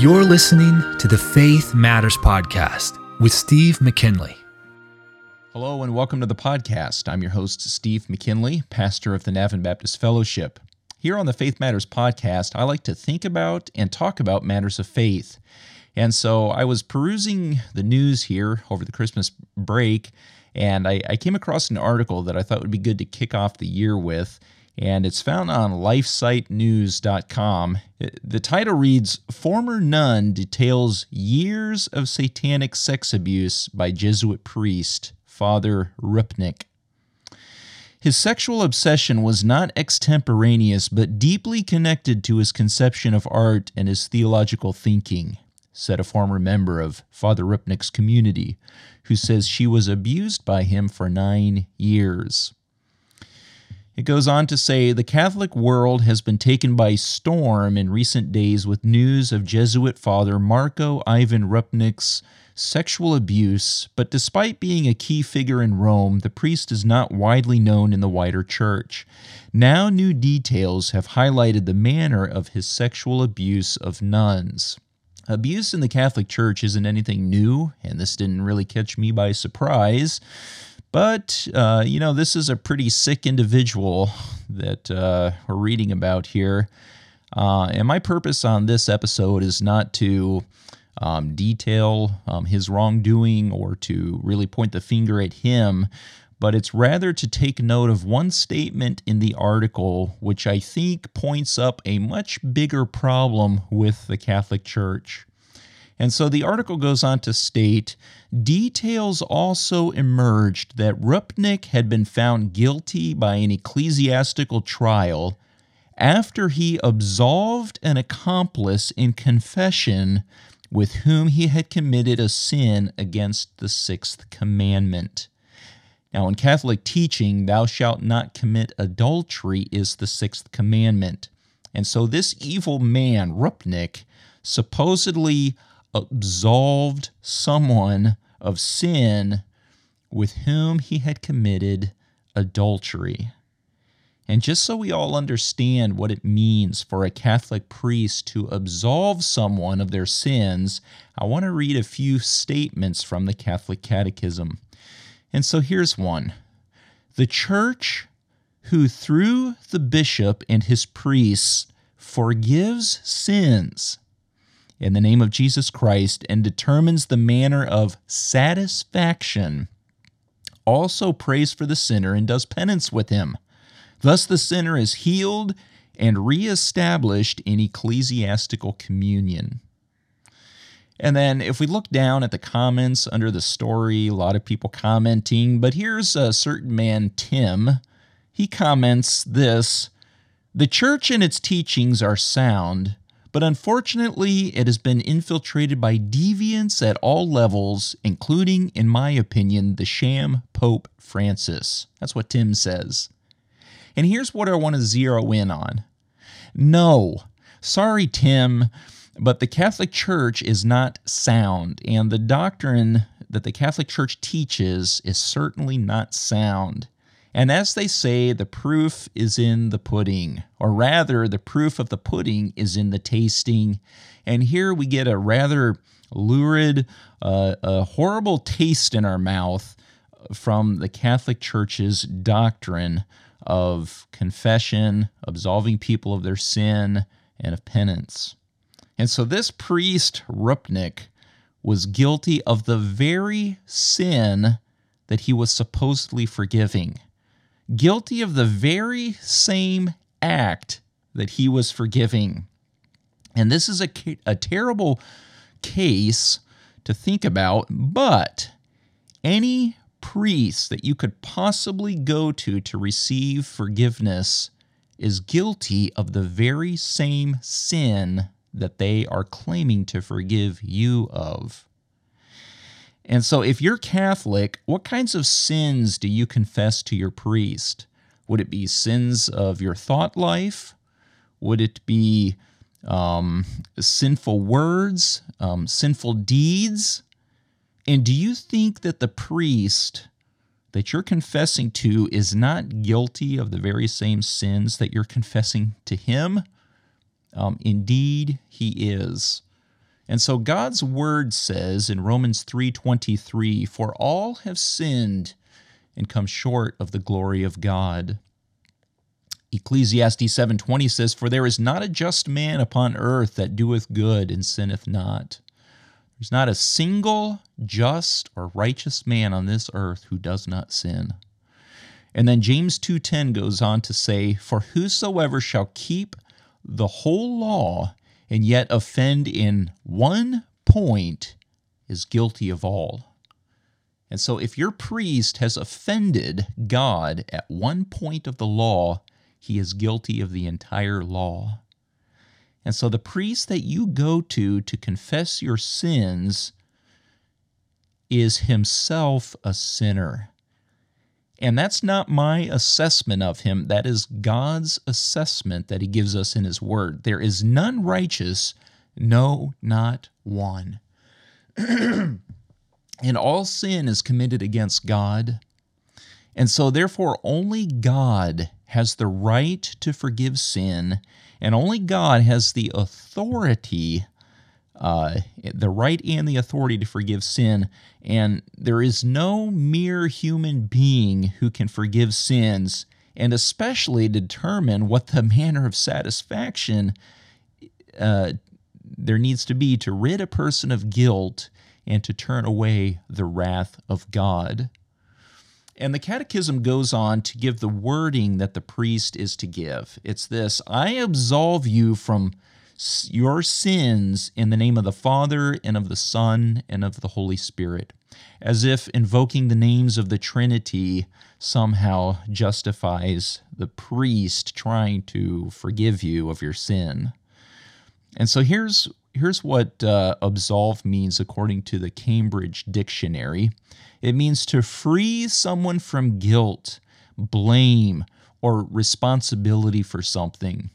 You're listening to the Faith Matters Podcast with Steve McKinley. Hello and welcome to the podcast. I'm your host, Steve McKinley, pastor of the Navin Baptist Fellowship. Here on the Faith Matters podcast, I like to think about and talk about matters of faith. And so I was perusing the news here over the Christmas break, and I, I came across an article that I thought would be good to kick off the year with and it's found on lifesitenews.com. The title reads Former Nun Details Years of Satanic Sex Abuse by Jesuit Priest Father Rupnik. His sexual obsession was not extemporaneous, but deeply connected to his conception of art and his theological thinking, said a former member of Father Rupnik's community, who says she was abused by him for nine years. It goes on to say the Catholic world has been taken by storm in recent days with news of Jesuit father Marko Ivan Rupnik's sexual abuse, but despite being a key figure in Rome, the priest is not widely known in the wider church. Now, new details have highlighted the manner of his sexual abuse of nuns. Abuse in the Catholic Church isn't anything new, and this didn't really catch me by surprise. But, uh, you know, this is a pretty sick individual that uh, we're reading about here. Uh, and my purpose on this episode is not to um, detail um, his wrongdoing or to really point the finger at him, but it's rather to take note of one statement in the article which I think points up a much bigger problem with the Catholic Church. And so the article goes on to state details also emerged that Rupnik had been found guilty by an ecclesiastical trial after he absolved an accomplice in confession with whom he had committed a sin against the sixth commandment. Now, in Catholic teaching, thou shalt not commit adultery is the sixth commandment. And so this evil man, Rupnik, supposedly absolved someone of sin with whom he had committed adultery. And just so we all understand what it means for a Catholic priest to absolve someone of their sins, I want to read a few statements from the Catholic Catechism. And so here's one The Church, who through the bishop and his priests forgives sins in the name of Jesus Christ and determines the manner of satisfaction, also prays for the sinner and does penance with him. Thus the sinner is healed and reestablished in ecclesiastical communion. And then, if we look down at the comments under the story, a lot of people commenting, but here's a certain man, Tim. He comments this The church and its teachings are sound, but unfortunately, it has been infiltrated by deviants at all levels, including, in my opinion, the sham Pope Francis. That's what Tim says. And here's what I want to zero in on. No, sorry, Tim, but the Catholic Church is not sound, and the doctrine that the Catholic Church teaches is certainly not sound. And as they say, the proof is in the pudding, or rather, the proof of the pudding is in the tasting. And here we get a rather lurid, uh, a horrible taste in our mouth from the Catholic Church's doctrine of confession, absolving people of their sin, and of penance. And so this priest, Rupnik, was guilty of the very sin that he was supposedly forgiving guilty of the very same act that he was forgiving. And this is a, a terrible case to think about, but any priest that you could possibly go to to receive forgiveness is guilty of the very same sin that they are claiming to forgive you of. And so, if you're Catholic, what kinds of sins do you confess to your priest? Would it be sins of your thought life? Would it be um, sinful words, um, sinful deeds? And do you think that the priest that you're confessing to is not guilty of the very same sins that you're confessing to him? Um, indeed, he is. And so God's word says in Romans 3:23, "For all have sinned and come short of the glory of God." Ecclesiastes 7:20 says, "For there is not a just man upon earth that doeth good and sinneth not." There's not a single just or righteous man on this earth who does not sin. And then James 2:10 goes on to say, "For whosoever shall keep the whole law and yet offend in one point is guilty of all. And so, if your priest has offended God at one point of the law, he is guilty of the entire law. And so, the priest that you go to to confess your sins is himself a sinner. And that's not my assessment of him. That is God's assessment that he gives us in his word. There is none righteous, no, not one. and all sin is committed against God. And so, therefore, only God has the right to forgive sin, and only God has the authority uh, the right and the authority to forgive sin. And there is no mere human being who can forgive sins and especially determine what the manner of satisfaction uh, there needs to be to rid a person of guilt and to turn away the wrath of God. And the Catechism goes on to give the wording that the priest is to give. It's this I absolve you from your sins in the name of the Father and of the Son and of the Holy Spirit, as if invoking the names of the Trinity somehow justifies the priest trying to forgive you of your sin. And so here's here's what uh, absolve means according to the Cambridge Dictionary. It means to free someone from guilt, blame, or responsibility for something.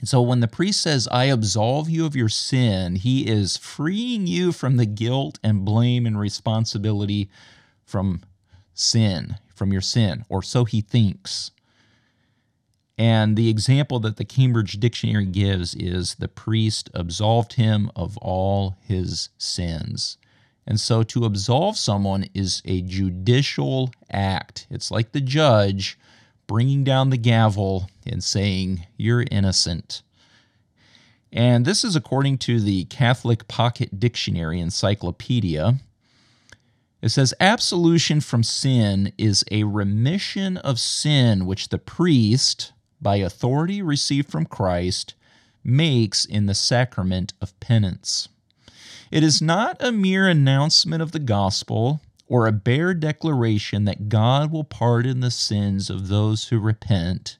And so when the priest says, I absolve you of your sin, he is freeing you from the guilt and blame and responsibility from sin, from your sin, or so he thinks. And the example that the Cambridge Dictionary gives is the priest absolved him of all his sins. And so to absolve someone is a judicial act. It's like the judge bringing down the gavel and saying, You're innocent. And this is according to the Catholic Pocket Dictionary Encyclopedia. It says, Absolution from sin is a remission of sin which the priest, by authority received from Christ, makes in the sacrament of penance. It is not a mere announcement of the gospel or a bare declaration that God will pardon the sins of those who repent,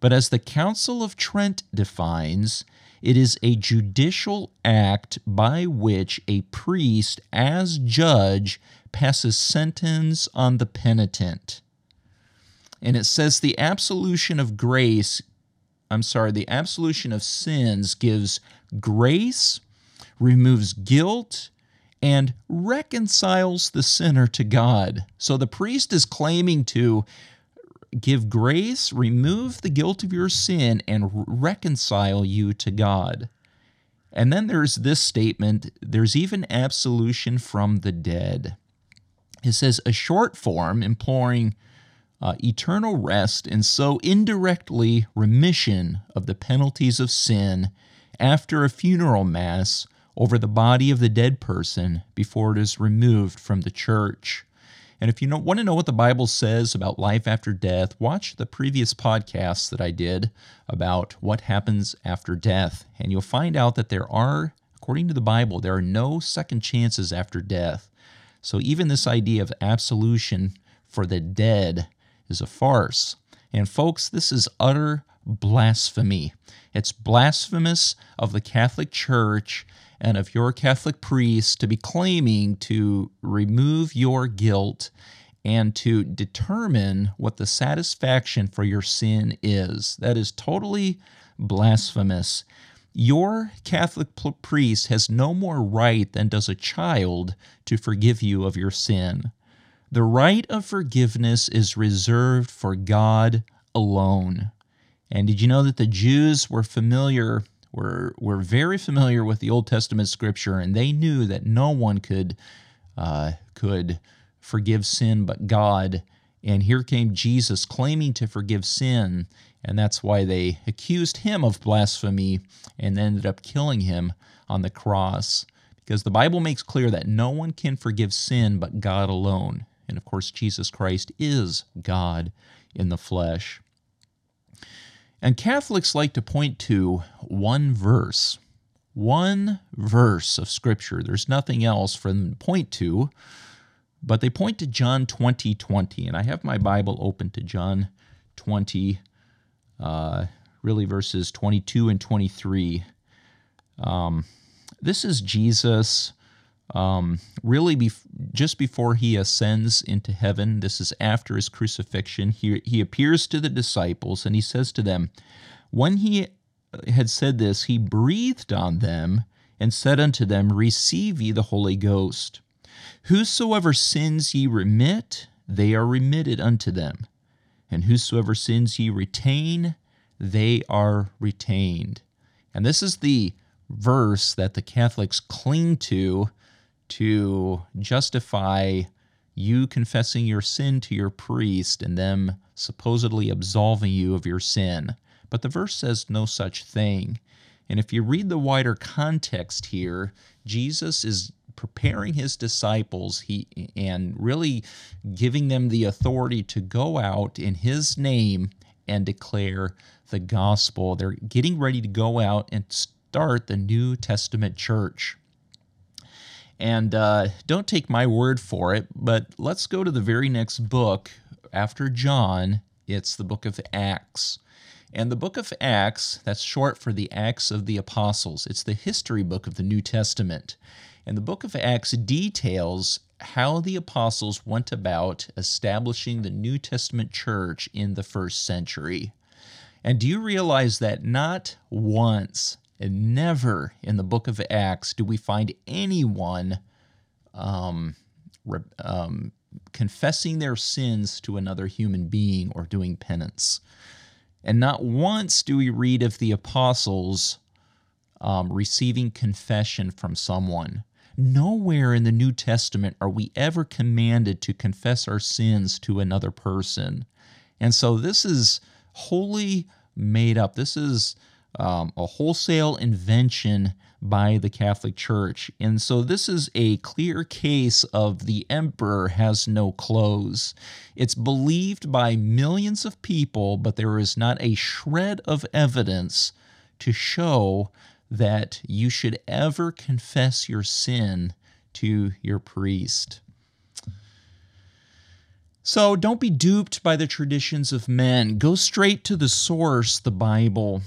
but as the Council of Trent defines, it is a judicial act by which a priest, as judge, passes sentence on the penitent. And it says the absolution of grace, I'm sorry, the absolution of sins gives grace, removes guilt, and reconciles the sinner to God. So the priest is claiming to give grace, remove the guilt of your sin, and reconcile you to God. And then there's this statement there's even absolution from the dead. It says a short form imploring uh, eternal rest and so indirectly remission of the penalties of sin after a funeral mass over the body of the dead person before it is removed from the church. And if you want to know what the Bible says about life after death, watch the previous podcasts that I did about what happens after death. And you'll find out that there are, according to the Bible, there are no second chances after death. So even this idea of absolution for the dead is a farce. And folks, this is utter blasphemy. It's blasphemous of the Catholic Church and of your Catholic priest to be claiming to remove your guilt and to determine what the satisfaction for your sin is. That is totally blasphemous. Your Catholic priest has no more right than does a child to forgive you of your sin. The right of forgiveness is reserved for God alone. And did you know that the Jews were familiar were, were very familiar with the Old Testament scripture, and they knew that no one could, uh, could forgive sin but God. And here came Jesus claiming to forgive sin, and that's why they accused him of blasphemy and ended up killing him on the cross. Because the Bible makes clear that no one can forgive sin but God alone. And of course, Jesus Christ is God in the flesh. And Catholics like to point to one verse, one verse of Scripture. There's nothing else for them to point to, but they point to John 20 20. And I have my Bible open to John 20, uh, really verses 22 and 23. Um, this is Jesus um, really, bef- just before he ascends into heaven, this is after his crucifixion, he, he appears to the disciples and he says to them, When he had said this, he breathed on them and said unto them, Receive ye the Holy Ghost. Whosoever sins ye remit, they are remitted unto them. And whosoever sins ye retain, they are retained. And this is the verse that the Catholics cling to to justify you confessing your sin to your priest and them supposedly absolving you of your sin. But the verse says no such thing. And if you read the wider context here, Jesus is preparing his disciples he and really giving them the authority to go out in his name and declare the gospel. They're getting ready to go out and start the New Testament church. And uh, don't take my word for it, but let's go to the very next book after John. It's the book of Acts. And the book of Acts, that's short for the Acts of the Apostles, it's the history book of the New Testament. And the book of Acts details how the apostles went about establishing the New Testament church in the first century. And do you realize that not once and never in the book of Acts do we find anyone um, um, confessing their sins to another human being or doing penance. And not once do we read of the apostles um, receiving confession from someone. Nowhere in the New Testament are we ever commanded to confess our sins to another person. And so this is wholly made up. This is um, a wholesale invention by the Catholic Church. And so this is a clear case of the emperor has no clothes. It's believed by millions of people, but there is not a shred of evidence to show that you should ever confess your sin to your priest. So don't be duped by the traditions of men. Go straight to the source, the Bible.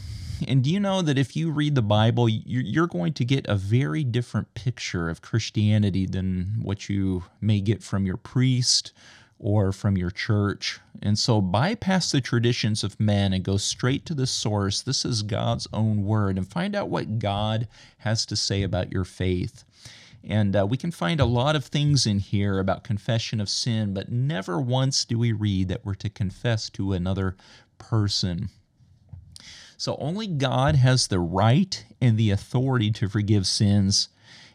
And do you know that if you read the Bible, you're going to get a very different picture of Christianity than what you may get from your priest or from your church. And so bypass the traditions of men and go straight to the source. This is God's own word and find out what God has to say about your faith. And uh, we can find a lot of things in here about confession of sin, but never once do we read that we're to confess to another person. So only God has the right and the authority to forgive sins.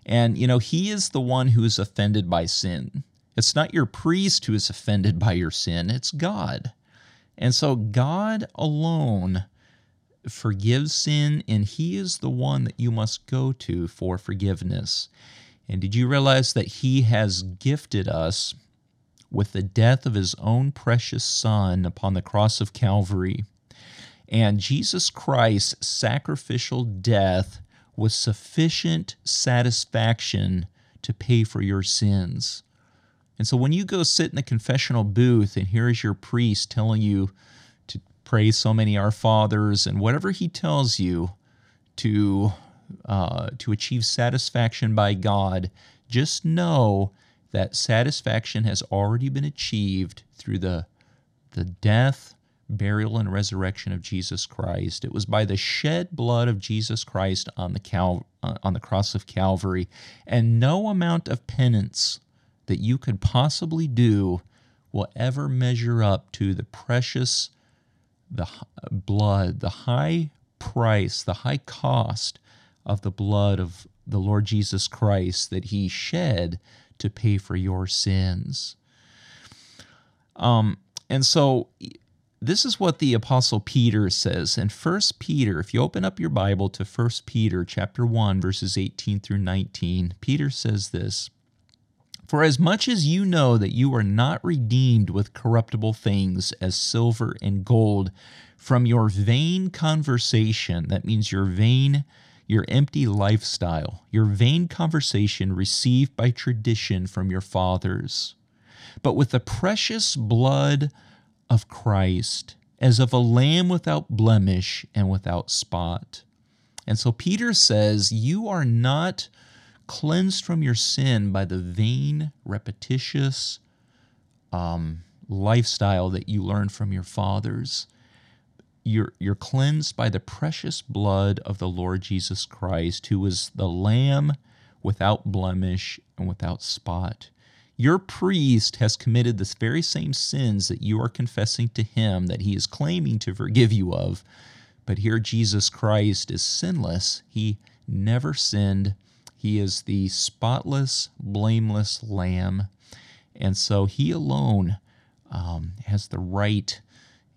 And, you know, He is the one who is offended by sin. It's not your priest who is offended by your sin, it's God. And so God alone forgives sin, and He is the one that you must go to for forgiveness. And did you realize that He has gifted us with the death of His own precious Son upon the cross of Calvary? And Jesus Christ's sacrificial death was sufficient satisfaction to pay for your sins. And so when you go sit in the confessional booth and here is your priest telling you to pray so many Our Fathers and whatever he tells you to uh, to achieve satisfaction by God, just know that satisfaction has already been achieved through the the death, burial, and resurrection of Jesus Christ. It was by the shed blood of Jesus Christ on the Cal- uh, on the cross of Calvary, and no amount of penance that you could possibly do will ever measure up to the precious the blood, the high price, the high cost of the blood of the Lord Jesus Christ that he shed to pay for your sins. Um, and so this is what the apostle Peter says in 1 Peter. If you open up your Bible to 1 Peter chapter 1 verses 18 through 19, Peter says this: For as much as you know that you are not redeemed with corruptible things as silver and gold from your vain conversation, that means your vain your empty lifestyle, your vain conversation received by tradition from your fathers, but with the precious blood of Christ, as of a lamb without blemish and without spot. And so Peter says, You are not cleansed from your sin by the vain, repetitious um, lifestyle that you learned from your fathers you're, you're cleansed by the precious blood of the Lord Jesus Christ, who was the Lamb without blemish and without spot. Your priest has committed the very same sins that you are confessing to him that he is claiming to forgive you of. But here, Jesus Christ is sinless. He never sinned. He is the spotless, blameless Lamb. And so he alone um, has the right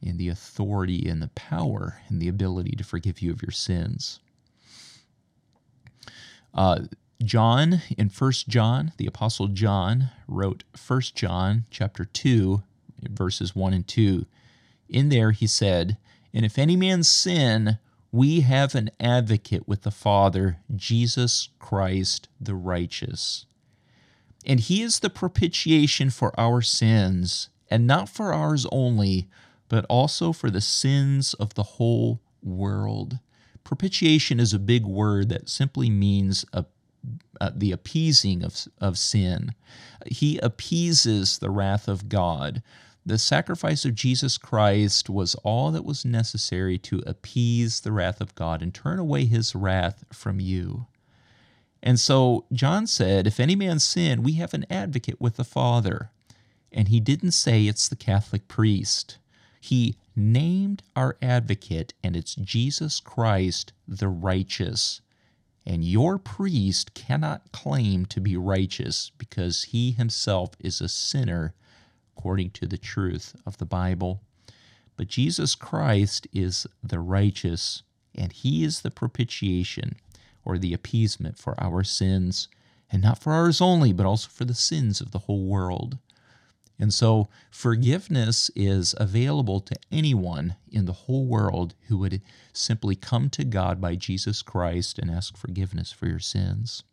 and the authority and the power and the ability to forgive you of your sins. Uh, John in First John, the apostle John wrote First John chapter 2 verses 1 and 2. In there he said, "And if any man sin, we have an advocate with the Father, Jesus Christ the righteous. And he is the propitiation for our sins, and not for ours only, but also for the sins of the whole world. Propitiation is a big word that simply means a, uh, the appeasing of, of sin. He appeases the wrath of God. The sacrifice of Jesus Christ was all that was necessary to appease the wrath of God and turn away his wrath from you. And so John said, If any man sin, we have an advocate with the Father. And he didn't say it's the Catholic priest. He named our advocate, and it's Jesus Christ the righteous. And your priest cannot claim to be righteous because he himself is a sinner according to the truth of the Bible. But Jesus Christ is the righteous, and he is the propitiation or the appeasement for our sins, and not for ours only, but also for the sins of the whole world. And so forgiveness is available to anyone in the whole world who would simply come to God by Jesus Christ and ask forgiveness for your sins.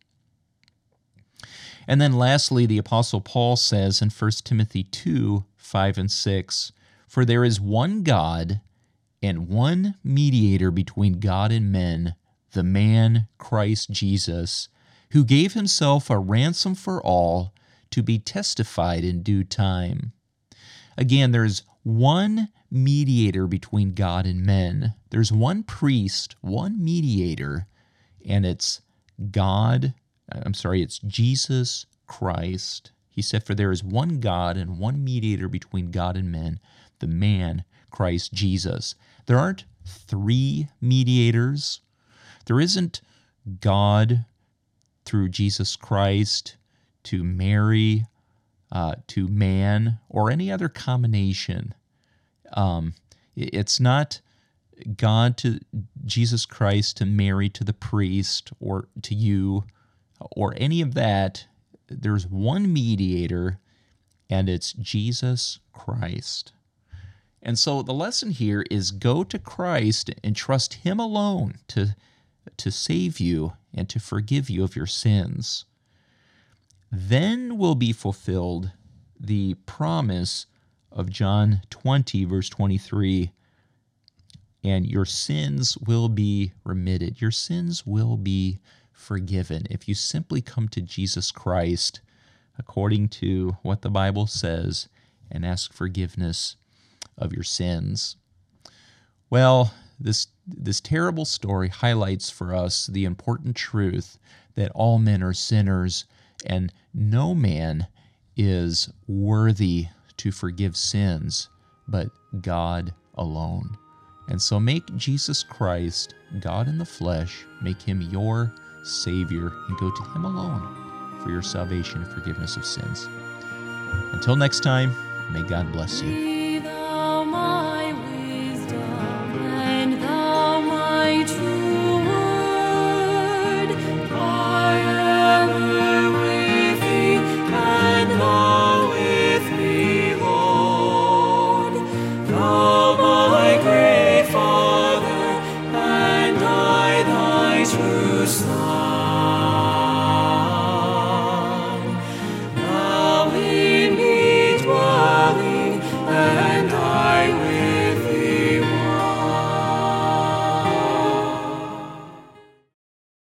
And then lastly, the Apostle Paul says in 1 Timothy 2 5 and 6 For there is one God and one mediator between God and men, the man Christ Jesus, who gave himself a ransom for all to be testified in due time. Again, there's one mediator between God and men. There's one priest, one mediator, and it's God. I'm sorry, it's Jesus Christ. He said, For there is one God and one mediator between God and men, the man, Christ Jesus. There aren't three mediators. There isn't God through Jesus Christ to Mary, uh, to man, or any other combination. Um, it's not God to Jesus Christ to Mary to the priest or to you or any of that. There's one mediator, and it's Jesus Christ. And so the lesson here is go to Christ and trust Him alone to, to save you and to forgive you of your sins then will be fulfilled the promise of John 20, verse 23 and your sins will be remitted. Your sins will be forgiven if you simply come to Jesus Christ according to what the Bible says and ask forgiveness of your sins. Well, this this terrible story highlights for us the important truth that all men are sinners and no man is worthy to forgive sins but God alone. And so make Jesus Christ, God in the flesh, make him your Savior, and go to him alone for your salvation and forgiveness of sins. Until next time, may God bless you.